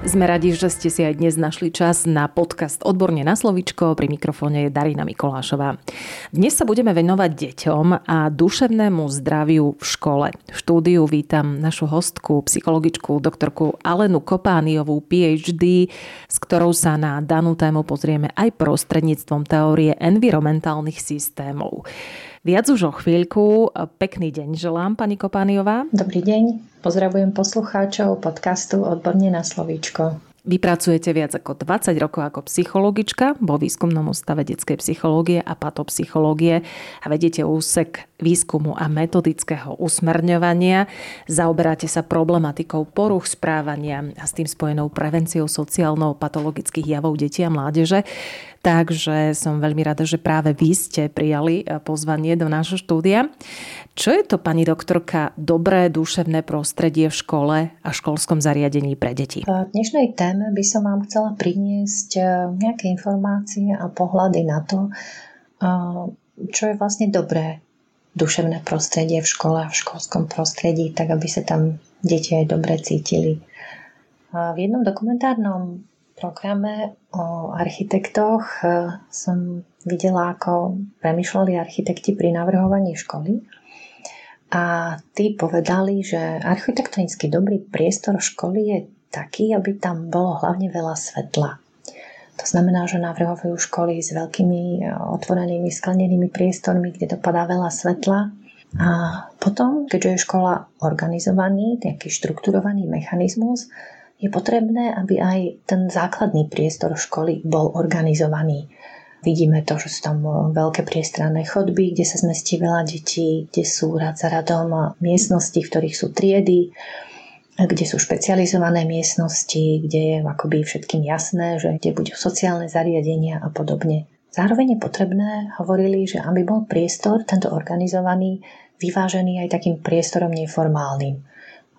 Sme radi, že ste si aj dnes našli čas na podcast Odborne na slovičko. Pri mikrofóne je Darina Mikolášová. Dnes sa budeme venovať deťom a duševnému zdraviu v škole. V štúdiu vítam našu hostku, psychologičku doktorku Alenu Kopániovú, PhD, s ktorou sa na danú tému pozrieme aj prostredníctvom teórie environmentálnych systémov. Viac už o chvíľku. Pekný deň želám, pani Kopániová. Dobrý deň. Pozdravujem poslucháčov podcastu Odborne na slovíčko. Vy pracujete viac ako 20 rokov ako psychologička vo výskumnom ústave detskej psychológie a patopsychológie a vedete úsek výskumu a metodického usmerňovania. Zaoberáte sa problematikou poruch správania a s tým spojenou prevenciou sociálno-patologických javov detí a mládeže. Takže som veľmi rada, že práve vy ste prijali eh, pozvanie do nášho štúdia. Čo je to, pani doktorka, dobré duševné prostredie v škole a školskom zariadení pre deti? V dnešnej téme by som vám chcela priniesť eh, nejaké informácie a pohľady na to, eh, čo je vlastne dobré duševné prostredie v škole a v školskom prostredí, tak aby sa tam deti aj dobre cítili. V jednom dokumentárnom programe o architektoch e, som videla, ako premyšľali architekti pri navrhovaní školy. A tí povedali, že architektonicky dobrý priestor školy je taký, aby tam bolo hlavne veľa svetla. To znamená, že navrhujú školy s veľkými e, otvorenými sklenenými priestormi, kde dopadá veľa svetla. A potom, keďže je škola organizovaný, nejaký štrukturovaný mechanizmus, je potrebné, aby aj ten základný priestor školy bol organizovaný. Vidíme to, že sú tam veľké priestranné chodby, kde sa zmestí veľa detí, kde sú rad za radom miestnosti, v ktorých sú triedy, kde sú špecializované miestnosti, kde je akoby všetkým jasné, že kde budú sociálne zariadenia a podobne. Zároveň je potrebné, hovorili, že aby bol priestor, tento organizovaný, vyvážený aj takým priestorom neformálnym.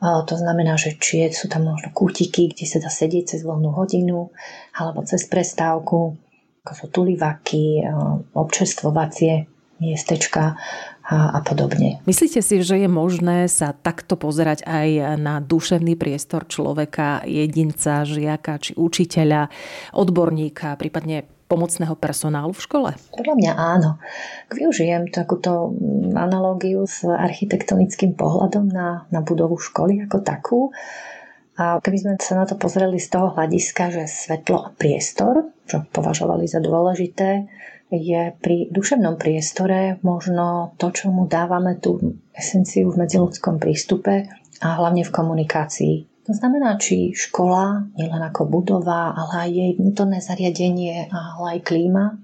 To znamená, že či sú tam možno kútiky, kde sa dá sedieť cez voľnú hodinu alebo cez prestávku, ako sú tulivaky, občerstvovacie miestečka a, a podobne. Myslíte si, že je možné sa takto pozerať aj na duševný priestor človeka, jedinca, žiaka či učiteľa, odborníka, prípadne pomocného personálu v škole? Podľa mňa áno. Využijem takúto analógiu s architektonickým pohľadom na, na budovu školy ako takú. A keby sme sa na to pozreli z toho hľadiska, že svetlo a priestor, čo považovali za dôležité, je pri duševnom priestore možno to, čo mu dávame tú esenciu v medziludskom prístupe a hlavne v komunikácii to znamená, či škola, nielen ako budova, ale aj jej vnútorné zariadenie, ale aj klíma,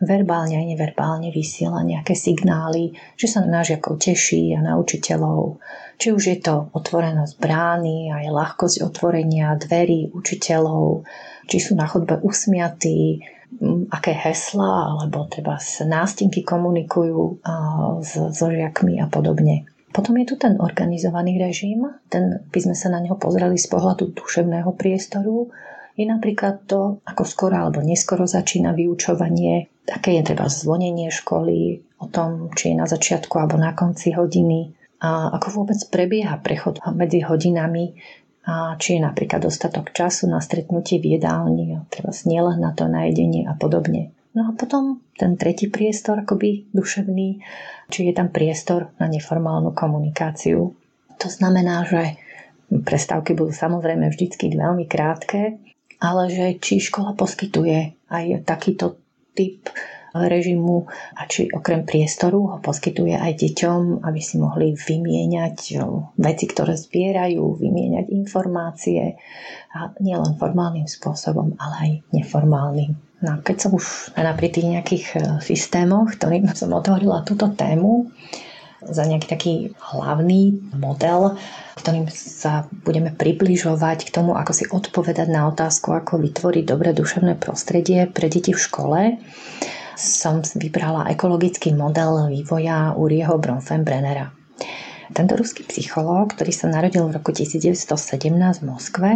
verbálne aj neverbálne vysiela nejaké signály, že sa na žiakov teší a na učiteľov. Či už je to otvorenosť brány, aj ľahkosť otvorenia dverí učiteľov, či sú na chodbe usmiatí, aké hesla alebo treba nástinky komunikujú so žiakmi a podobne. Potom je tu ten organizovaný režim, ten by sme sa na neho pozreli z pohľadu duševného priestoru. Je napríklad to, ako skoro alebo neskoro začína vyučovanie, aké je treba zvonenie školy, o tom, či je na začiatku alebo na konci hodiny, a ako vôbec prebieha prechod medzi hodinami, a či je napríklad dostatok času na stretnutie v jedálni, treba nielen na to najedenie a podobne. No a potom ten tretí priestor, akoby duševný, či je tam priestor na neformálnu komunikáciu. To znamená, že prestávky budú samozrejme vždycky veľmi krátke, ale že či škola poskytuje aj takýto typ režimu a či okrem priestoru ho poskytuje aj deťom, aby si mohli vymieňať veci, ktoré zbierajú, vymieňať informácie a nielen formálnym spôsobom, ale aj neformálnym. No, keď som už teda pri tých nejakých e, systémoch, ktorým som otvorila túto tému, za nejaký taký hlavný model, ktorým sa budeme približovať k tomu, ako si odpovedať na otázku, ako vytvoriť dobré duševné prostredie pre deti v škole, som vybrala ekologický model vývoja Urieho Bronfenbrennera. Tento ruský psychológ, ktorý sa narodil v roku 1917 v Moskve,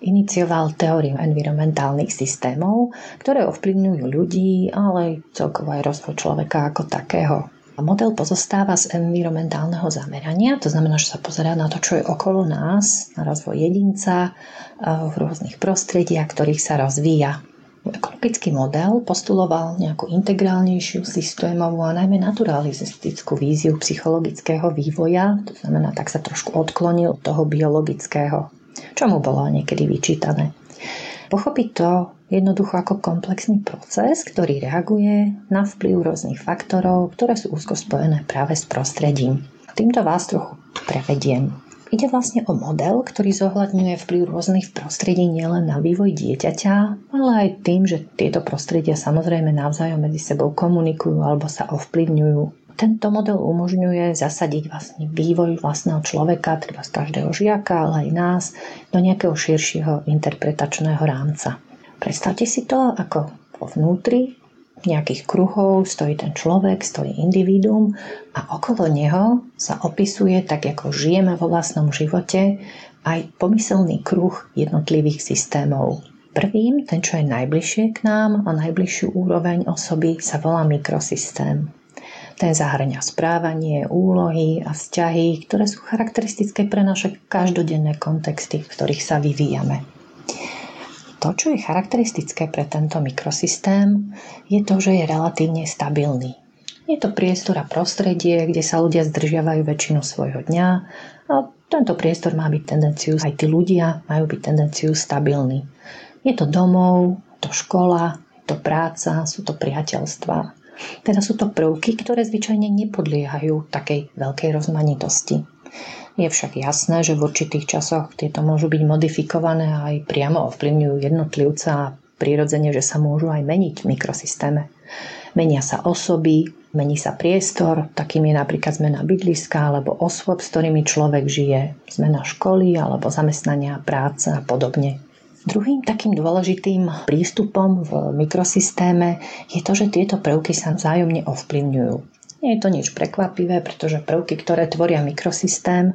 inicioval teóriu environmentálnych systémov, ktoré ovplyvňujú ľudí, ale celkovo aj rozvoj človeka ako takého. Model pozostáva z environmentálneho zamerania, to znamená, že sa pozerá na to, čo je okolo nás, na rozvoj jedinca v rôznych prostrediach, ktorých sa rozvíja. Ekologický model postuloval nejakú integrálnejšiu, systémovú a najmä naturalistickú víziu psychologického vývoja, to znamená, tak sa trošku odklonil od toho biologického, čo mu bolo niekedy vyčítané. Pochopiť to jednoducho ako komplexný proces, ktorý reaguje na vplyv rôznych faktorov, ktoré sú úzko spojené práve s prostredím. Týmto vás trochu prevediem. Ide vlastne o model, ktorý zohľadňuje vplyv rôznych prostredí nielen na vývoj dieťaťa, ale aj tým, že tieto prostredia samozrejme navzájom medzi sebou komunikujú alebo sa ovplyvňujú. Tento model umožňuje zasadiť vlastne vývoj vlastného človeka, teda z každého žiaka, ale aj nás, do nejakého širšieho interpretačného rámca. Predstavte si to, ako vo vnútri nejakých kruhov stojí ten človek, stojí individuum a okolo neho sa opisuje, tak ako žijeme vo vlastnom živote, aj pomyselný kruh jednotlivých systémov. Prvým, ten čo je najbližšie k nám a najbližšiu úroveň osoby, sa volá mikrosystém. Ten zahrňa správanie, úlohy a vzťahy, ktoré sú charakteristické pre naše každodenné kontexty, v ktorých sa vyvíjame. To, čo je charakteristické pre tento mikrosystém, je to, že je relatívne stabilný. Je to priestor a prostredie, kde sa ľudia zdržiavajú väčšinu svojho dňa a tento priestor má byť tendenciu, aj tí ľudia majú byť tendenciu stabilní. Je to domov, to škola, to práca, sú to priateľstva. Teda sú to prvky, ktoré zvyčajne nepodliehajú takej veľkej rozmanitosti. Je však jasné, že v určitých časoch tieto môžu byť modifikované a aj priamo ovplyvňujú jednotlivca a prirodzene, že sa môžu aj meniť v mikrosystéme. Menia sa osoby, mení sa priestor, takým je napríklad zmena bydliska alebo osôb, s ktorými človek žije, zmena školy alebo zamestnania, práce a podobne. Druhým takým dôležitým prístupom v mikrosystéme je to, že tieto prvky sa vzájomne ovplyvňujú. Nie je to nič prekvapivé, pretože prvky, ktoré tvoria mikrosystém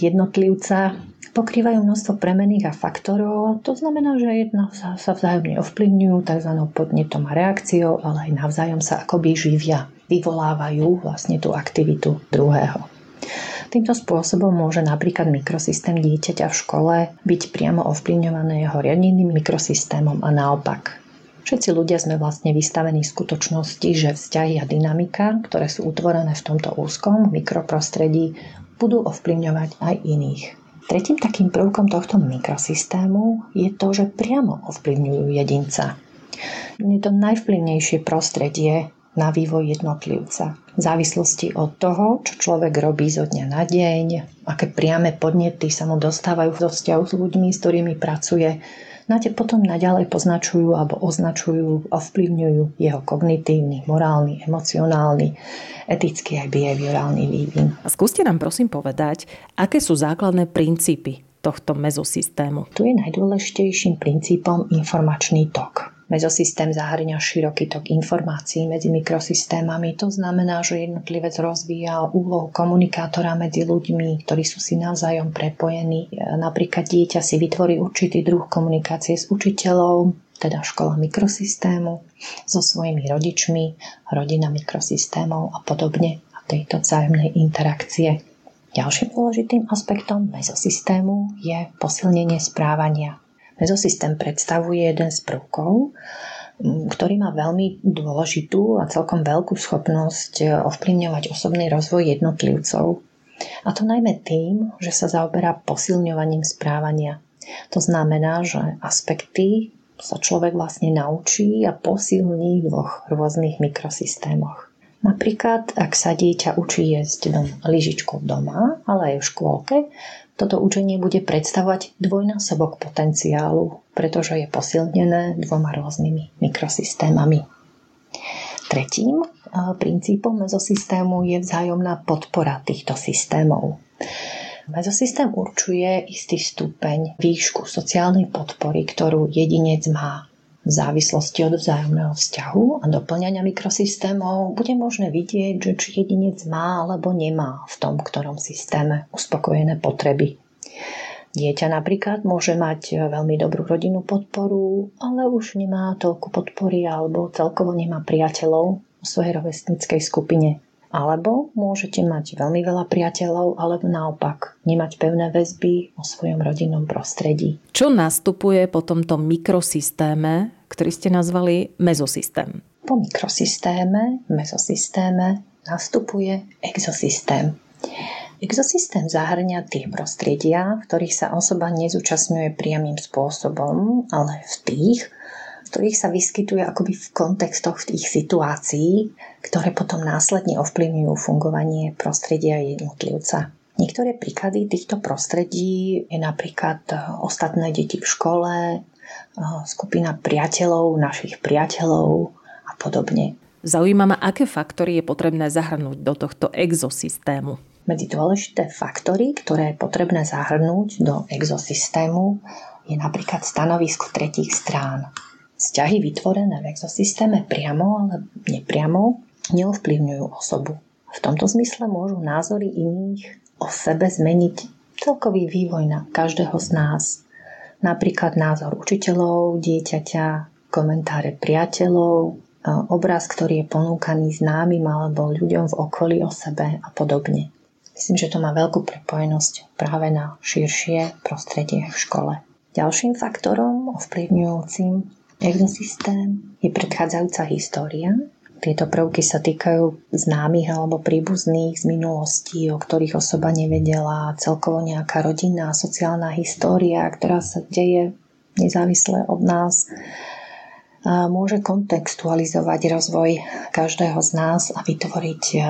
jednotlivca, pokrývajú množstvo premených a faktorov. To znamená, že jedna sa, sa vzájomne ovplyvňujú tzv. podnetom a reakciou, ale aj navzájom sa akoby živia, vyvolávajú vlastne tú aktivitu druhého. Týmto spôsobom môže napríklad mikrosystém dieťaťa v škole byť priamo ovplyvňované jeho riadným mikrosystémom a naopak. Všetci ľudia sme vlastne vystavení skutočnosti, že vzťahy a dynamika, ktoré sú utvorené v tomto úzkom mikroprostredí, budú ovplyvňovať aj iných. Tretím takým prvkom tohto mikrosystému je to, že priamo ovplyvňujú jedinca. Je to najvplyvnejšie prostredie na vývoj jednotlivca v závislosti od toho, čo človek robí zo dňa na deň, aké priame podnety sa mu dostávajú do vzťahu s ľuďmi, s ktorými pracuje, na te potom naďalej poznačujú alebo označujú, ovplyvňujú jeho kognitívny, morálny, emocionálny, etický aj behaviorálny vývin. A skúste nám prosím povedať, aké sú základné princípy tohto mezosystému. Tu je najdôležitejším princípom informačný tok. Mezosystém zahrňa široký tok informácií medzi mikrosystémami. To znamená, že jednotlivec rozvíja úlohu komunikátora medzi ľuďmi, ktorí sú si navzájom prepojení. Napríklad dieťa si vytvorí určitý druh komunikácie s učiteľom, teda škola mikrosystému, so svojimi rodičmi, rodina mikrosystémov a podobne a tejto vzájomnej interakcie. Ďalším dôležitým aspektom mezosystému je posilnenie správania Mezosystém predstavuje jeden z prvkov, ktorý má veľmi dôležitú a celkom veľkú schopnosť e, ovplyvňovať osobný rozvoj jednotlivcov. A to najmä tým, že sa zaoberá posilňovaním správania. To znamená, že aspekty sa človek vlastne naučí a posilní v dvoch rôznych mikrosystémoch. Napríklad, ak sa dieťa učí jesť dom, lyžičkou doma, ale aj v škôlke, toto učenie bude predstavovať dvojnásobok potenciálu, pretože je posilnené dvoma rôznymi mikrosystémami. Tretím princípom mezosystému je vzájomná podpora týchto systémov. Mezosystém určuje istý stupeň výšku sociálnej podpory, ktorú jedinec má. V závislosti od vzájomného vzťahu a doplňania mikrosystémov bude možné vidieť, že či jedinec má alebo nemá v tom ktorom systéme uspokojené potreby. Dieťa napríklad môže mať veľmi dobrú rodinnú podporu, ale už nemá toľku podpory alebo celkovo nemá priateľov v svojej rovesníckej skupine. Alebo môžete mať veľmi veľa priateľov, alebo naopak nemať pevné väzby o svojom rodinnom prostredí. Čo nastupuje po tomto mikrosystéme, ktorý ste nazvali mezosystém? Po mikrosystéme, mezosystéme nastupuje exosystém. Exosystém zahrňa tie prostredia, v ktorých sa osoba nezúčastňuje priamým spôsobom, ale v tých, ktorých sa vyskytuje akoby v kontextoch tých situácií, ktoré potom následne ovplyvňujú fungovanie prostredia jednotlivca. Niektoré príklady týchto prostredí je napríklad ostatné deti v škole, skupina priateľov, našich priateľov a podobne. Zaujíma ma, aké faktory je potrebné zahrnúť do tohto exosystému. Medzi dôležité faktory, ktoré je potrebné zahrnúť do exosystému, je napríklad stanovisko tretích strán. Vzťahy vytvorené v exosystéme priamo ale nepriamo neovplyvňujú osobu. V tomto zmysle môžu názory iných o sebe zmeniť celkový vývoj na každého z nás. Napríklad názor učiteľov, dieťaťa, komentáre priateľov, obraz, ktorý je ponúkaný známym alebo ľuďom v okolí o sebe a podobne. Myslím, že to má veľkú prepojenosť práve na širšie prostredie v škole. Ďalším faktorom ovplyvňujúcim exosystém je predchádzajúca história. Tieto prvky sa týkajú známych alebo príbuzných z minulosti, o ktorých osoba nevedela, celkovo nejaká rodinná, sociálna história, ktorá sa deje nezávisle od nás môže kontextualizovať rozvoj každého z nás a vytvoriť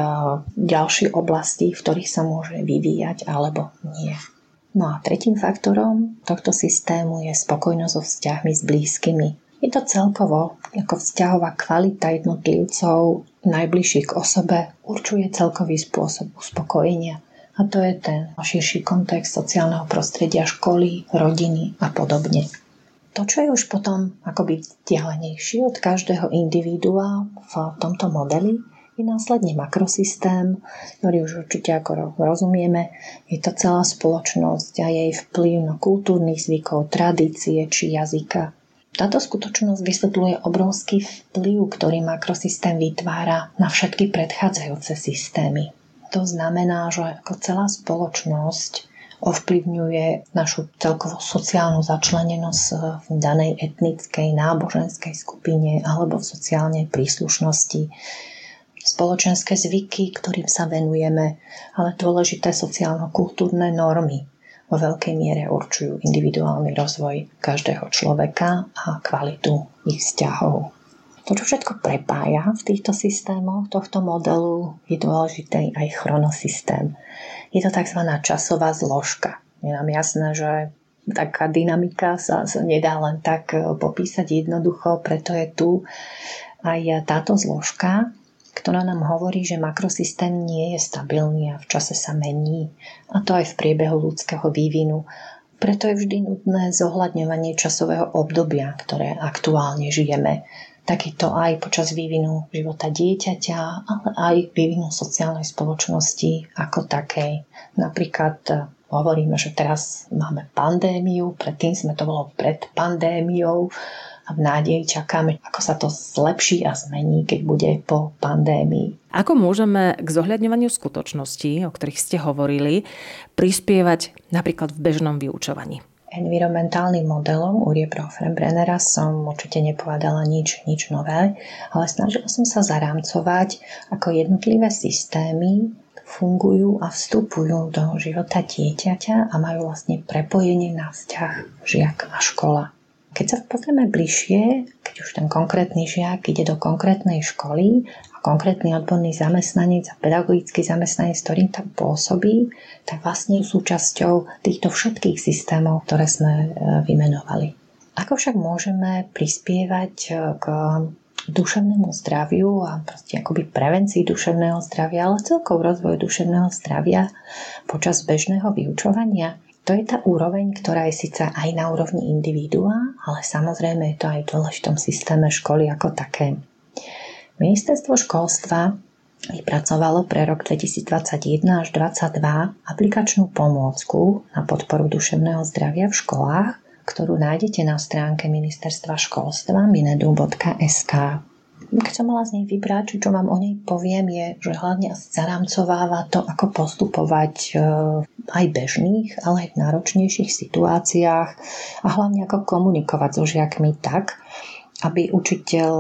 ďalšie oblasti, v ktorých sa môže vyvíjať alebo nie. No a tretím faktorom tohto systému je spokojnosť so vzťahmi s blízkymi. Je to celkovo ako vzťahová kvalita jednotlivcov najbližších k osobe určuje celkový spôsob uspokojenia. A to je ten širší kontext sociálneho prostredia školy, rodiny a podobne. To, čo je už potom akoby vzdialenejšie od každého individua v tomto modeli, je následne makrosystém, ktorý už určite ako rozumieme, je to celá spoločnosť a jej vplyv na kultúrnych zvykov, tradície či jazyka. Táto skutočnosť vysvetľuje obrovský vplyv, ktorý makrosystém vytvára na všetky predchádzajúce systémy. To znamená, že ako celá spoločnosť ovplyvňuje našu celkovú sociálnu začlenenosť v danej etnickej, náboženskej skupine alebo v sociálnej príslušnosti, spoločenské zvyky, ktorým sa venujeme, ale dôležité sociálno-kultúrne normy vo veľkej miere určujú individuálny rozvoj každého človeka a kvalitu ich vzťahov. To, čo všetko prepája v týchto systémoch tohto modelu, je dôležitý aj chronosystém. Je to tzv. časová zložka. Je nám jasné, že taká dynamika sa, sa nedá len tak popísať jednoducho, preto je tu aj táto zložka, ktorá nám hovorí, že makrosystém nie je stabilný a v čase sa mení. A to aj v priebehu ľudského vývinu. Preto je vždy nutné zohľadňovanie časového obdobia, ktoré aktuálne žijeme takýto aj počas vývinu života dieťaťa, ale aj vývinu sociálnej spoločnosti ako takej. Napríklad e, hovoríme, že teraz máme pandémiu, predtým sme to bolo pred pandémiou a v nádeji čakáme, ako sa to zlepší a zmení, keď bude po pandémii. Ako môžeme k zohľadňovaniu skutočností, o ktorých ste hovorili, prispievať napríklad v bežnom vyučovaní? environmentálnym modelom Urie Brennera som určite nepovedala nič, nič nové, ale snažila som sa zarámcovať, ako jednotlivé systémy fungujú a vstupujú do života dieťaťa a majú vlastne prepojenie na vzťah žiak a škola. Keď sa pozrieme bližšie, keď už ten konkrétny žiak ide do konkrétnej školy konkrétny odborný zamestnanec a pedagogický zamestnanec, ktorým tam pôsobí, tak vlastne sú súčasťou týchto všetkých systémov, ktoré sme e, vymenovali. Ako však môžeme prispievať e, k duševnému zdraviu a proste akoby prevencii duševného zdravia, ale celkov rozvoju duševného zdravia počas bežného vyučovania. To je tá úroveň, ktorá je síce aj na úrovni individua, ale samozrejme je to aj v dôležitom systéme školy ako také. Ministerstvo školstva vypracovalo pre rok 2021 až 2022 aplikačnú pomôcku na podporu duševného zdravia v školách, ktorú nájdete na stránke ministerstva školstva minedu.sk. Keď som mala z nej vybrať, čo vám o nej poviem, je, že hlavne zaramcováva to, ako postupovať e, aj bežných, ale aj v náročnejších situáciách a hlavne ako komunikovať so žiakmi tak, aby učiteľ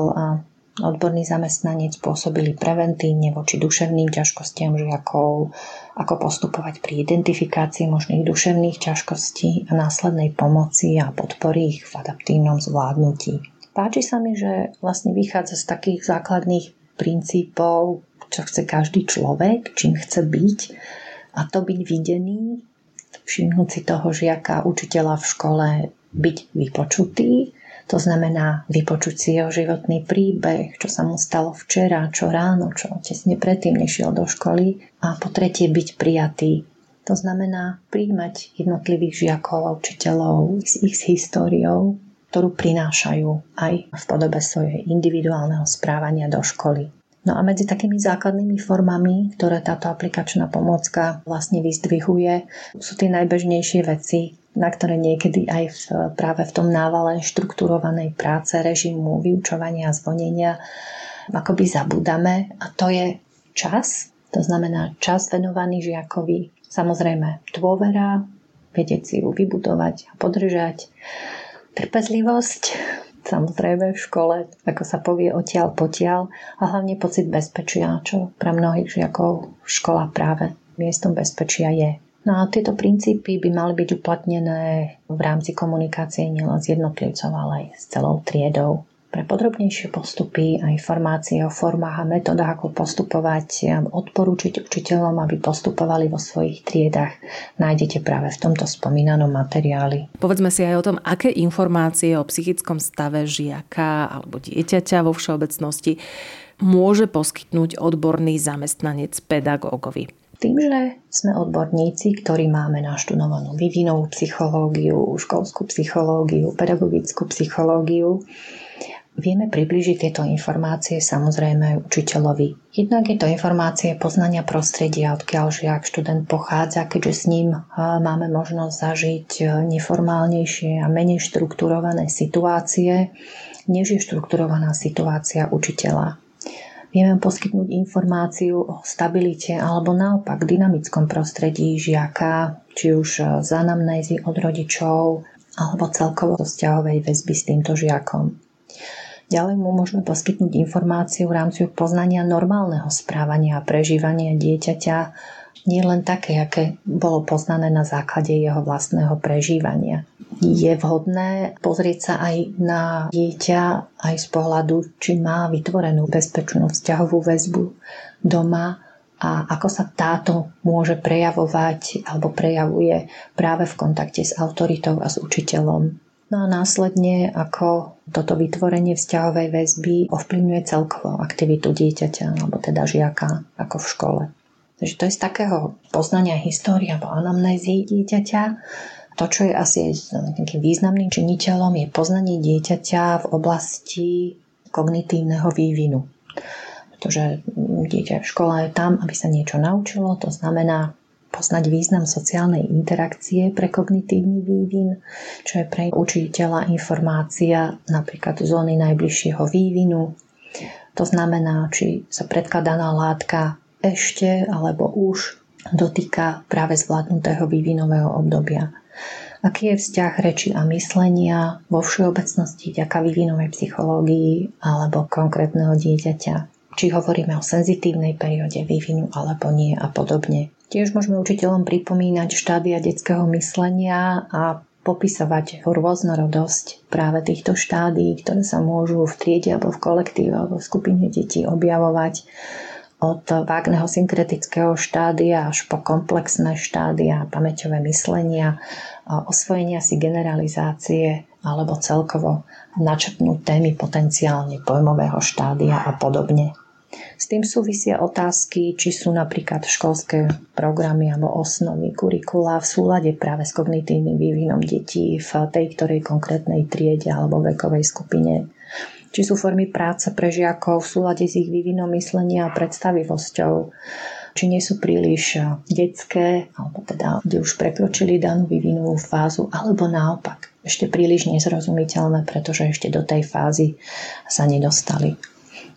odborný zamestnanec pôsobili preventívne voči duševným ťažkostiam žiakov, ako postupovať pri identifikácii možných duševných ťažkostí a následnej pomoci a podpory ich v adaptívnom zvládnutí. Páči sa mi, že vlastne vychádza z takých základných princípov, čo chce každý človek, čím chce byť a to byť videný, všimnúť si toho žiaka, učiteľa v škole, byť vypočutý, to znamená vypočuť si jeho životný príbeh, čo sa mu stalo včera, čo ráno, čo tesne predtým nešiel do školy. A po tretie byť prijatý. To znamená príjmať jednotlivých žiakov a učiteľov s ich históriou, ktorú prinášajú aj v podobe svojej individuálneho správania do školy. No a medzi takými základnými formami, ktoré táto aplikačná pomôcka vlastne vyzdvihuje, sú tie najbežnejšie veci, na ktoré niekedy aj v, práve v tom návale štrukturovanej práce, režimu, vyučovania a zvonenia akoby zabúdame. A to je čas, to znamená čas venovaný žiakovi, samozrejme dôvera, vedieť si ju vybudovať a podržať, trpezlivosť, samozrejme v škole, ako sa povie odtiaľ potiaľ a hlavne pocit bezpečia, čo pre mnohých žiakov škola práve miestom bezpečia je. No a tieto princípy by mali byť uplatnené v rámci komunikácie nielen s jednotlivcom, ale aj s celou triedou. Pre podrobnejšie postupy a informácie o formách a metodách, ako postupovať, a odporúčiť učiteľom, aby postupovali vo svojich triedách, nájdete práve v tomto spomínanom materiáli. Povedzme si aj o tom, aké informácie o psychickom stave žiaka alebo dieťaťa vo všeobecnosti môže poskytnúť odborný zamestnanec pedagógovi. Tým, že sme odborníci, ktorí máme naštudovanú vývinovú psychológiu, školskú psychológiu, pedagogickú psychológiu, Vieme približiť tieto informácie samozrejme učiteľovi. Jednak je to informácie poznania prostredia, odkiaľ žiak študent pochádza, keďže s ním máme možnosť zažiť e, neformálnejšie a menej štrukturované situácie, než je štrukturovaná situácia učiteľa. Vieme poskytnúť informáciu o stabilite alebo naopak dynamickom prostredí žiaka, či už z anamnézy od rodičov alebo celkovo vzťahovej väzby s týmto žiakom. Ďalej mu môžeme poskytnúť informáciu v rámci poznania normálneho správania a prežívania dieťaťa, nie len také, aké bolo poznané na základe jeho vlastného prežívania. Je vhodné pozrieť sa aj na dieťa aj z pohľadu, či má vytvorenú bezpečnú vzťahovú väzbu doma a ako sa táto môže prejavovať alebo prejavuje práve v kontakte s autoritou a s učiteľom. No a následne, ako toto vytvorenie vzťahovej väzby ovplyvňuje celkovo aktivitu dieťaťa, alebo teda žiaka, ako v škole. Takže to je z takého poznania histórie alebo anamnézy dieťaťa. To, čo je asi takým významným činiteľom, je poznanie dieťaťa v oblasti kognitívneho vývinu. Pretože dieťa v škole je tam, aby sa niečo naučilo, to znamená, poznať význam sociálnej interakcie pre kognitívny vývin, čo je pre učiteľa informácia napríklad zóny najbližšieho vývinu. To znamená, či sa predkladaná látka ešte alebo už dotýka práve zvládnutého vývinového obdobia. Aký je vzťah reči a myslenia vo všeobecnosti vďaka vývinovej psychológii alebo konkrétneho dieťaťa? Či hovoríme o senzitívnej perióde vývinu alebo nie a podobne. Tiež môžeme učiteľom pripomínať štádia detského myslenia a popisovať rôznorodosť práve týchto štádí, ktoré sa môžu v triede alebo v kolektíve alebo v skupine detí objavovať od vágneho synkretického štádia až po komplexné štádia, pamäťové myslenia, osvojenia si generalizácie alebo celkovo načrtnúť témy potenciálne pojmového štádia a podobne. S tým súvisia otázky, či sú napríklad školské programy alebo osnovy kurikula v súlade práve s kognitívnym vývinom detí v tej ktorej konkrétnej triede alebo vekovej skupine. či sú formy práce pre žiakov v súlade s ich vývinom myslenia a predstavivosťou, či nie sú príliš detské, alebo teda, kde už prekročili danú vývinovú fázu, alebo naopak, ešte príliš nezrozumiteľné, pretože ešte do tej fázy sa nedostali.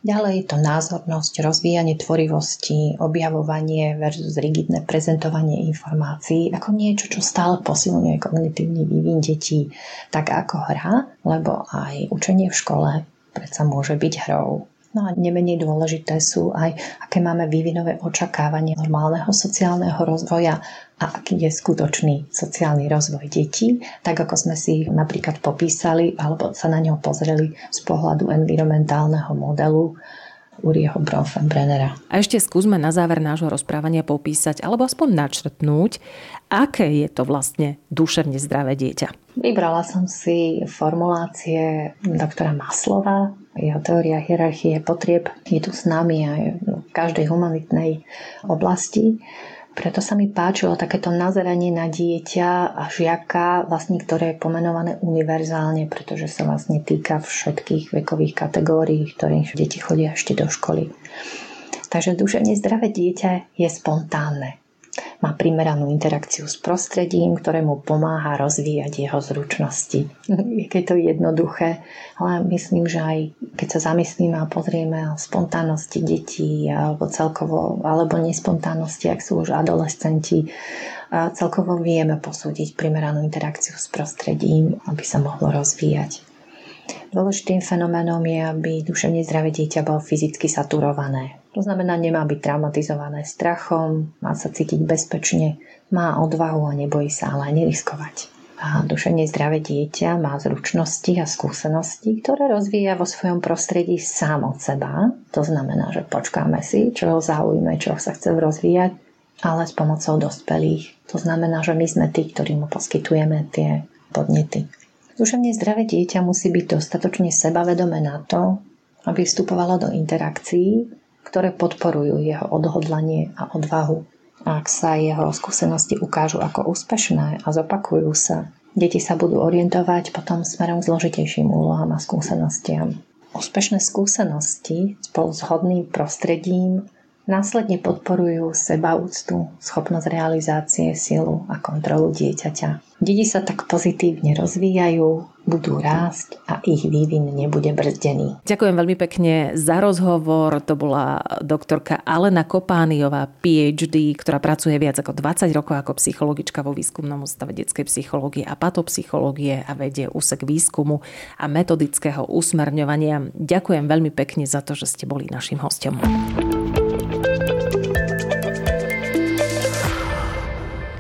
Ďalej to názornosť, rozvíjanie tvorivosti, objavovanie versus rigidné prezentovanie informácií ako niečo, čo stále posilňuje kognitívny vývin detí, tak ako hra, lebo aj učenie v škole predsa môže byť hrou. No a nemenej dôležité sú aj, aké máme vývinové očakávanie normálneho sociálneho rozvoja a aký je skutočný sociálny rozvoj detí, tak ako sme si napríklad popísali alebo sa na ňo pozreli z pohľadu environmentálneho modelu Urieho Bronfenbrennera. A ešte skúsme na záver nášho rozprávania popísať alebo aspoň načrtnúť, aké je to vlastne duševne zdravé dieťa. Vybrala som si formulácie doktora Maslova, jeho teória hierarchie potrieb je tu s nami aj v každej humanitnej oblasti. Preto sa mi páčilo takéto nazeranie na dieťa a žiaka, vlastne, ktoré je pomenované univerzálne, pretože sa vlastne týka všetkých vekových kategórií, ktorých deti chodia ešte do školy. Takže duševne zdravé dieťa je spontánne má primeranú interakciu s prostredím, ktoré mu pomáha rozvíjať jeho zručnosti. Je to jednoduché, ale myslím, že aj keď sa zamyslíme a pozrieme o spontánnosti detí alebo celkovo, alebo nespontánnosti, ak sú už adolescenti, celkovo vieme posúdiť primeranú interakciu s prostredím, aby sa mohlo rozvíjať. Dôležitým fenoménom je, aby duševne zdravé dieťa bolo fyzicky saturované. To znamená, nemá byť traumatizované strachom, má sa cítiť bezpečne, má odvahu a nebojí sa ale neriskovať. A duševne zdravé dieťa má zručnosti a skúsenosti, ktoré rozvíja vo svojom prostredí sám od seba. To znamená, že počkáme si, čo ho zaujíme, čo sa chce rozvíjať, ale s pomocou dospelých. To znamená, že my sme tí, ktorí mu poskytujeme tie podnety. Duševne zdravé dieťa musí byť dostatočne sebavedomé na to, aby vstupovalo do interakcií, ktoré podporujú jeho odhodlanie a odvahu. Ak sa jeho skúsenosti ukážu ako úspešné a zopakujú sa, deti sa budú orientovať potom smerom k zložitejším úlohám a skúsenostiam. Úspešné skúsenosti spolu s hodným prostredím Následne podporujú sebaúctu, schopnosť realizácie, silu a kontrolu dieťaťa. Deti sa tak pozitívne rozvíjajú, budú rásť a ich vývin nebude brzdený. Ďakujem veľmi pekne za rozhovor. To bola doktorka Alena Kopániová, PhD, ktorá pracuje viac ako 20 rokov ako psychologička vo výskumnom ústave detskej psychológie a patopsychológie a vedie úsek výskumu a metodického usmerňovania. Ďakujem veľmi pekne za to, že ste boli našim hostom.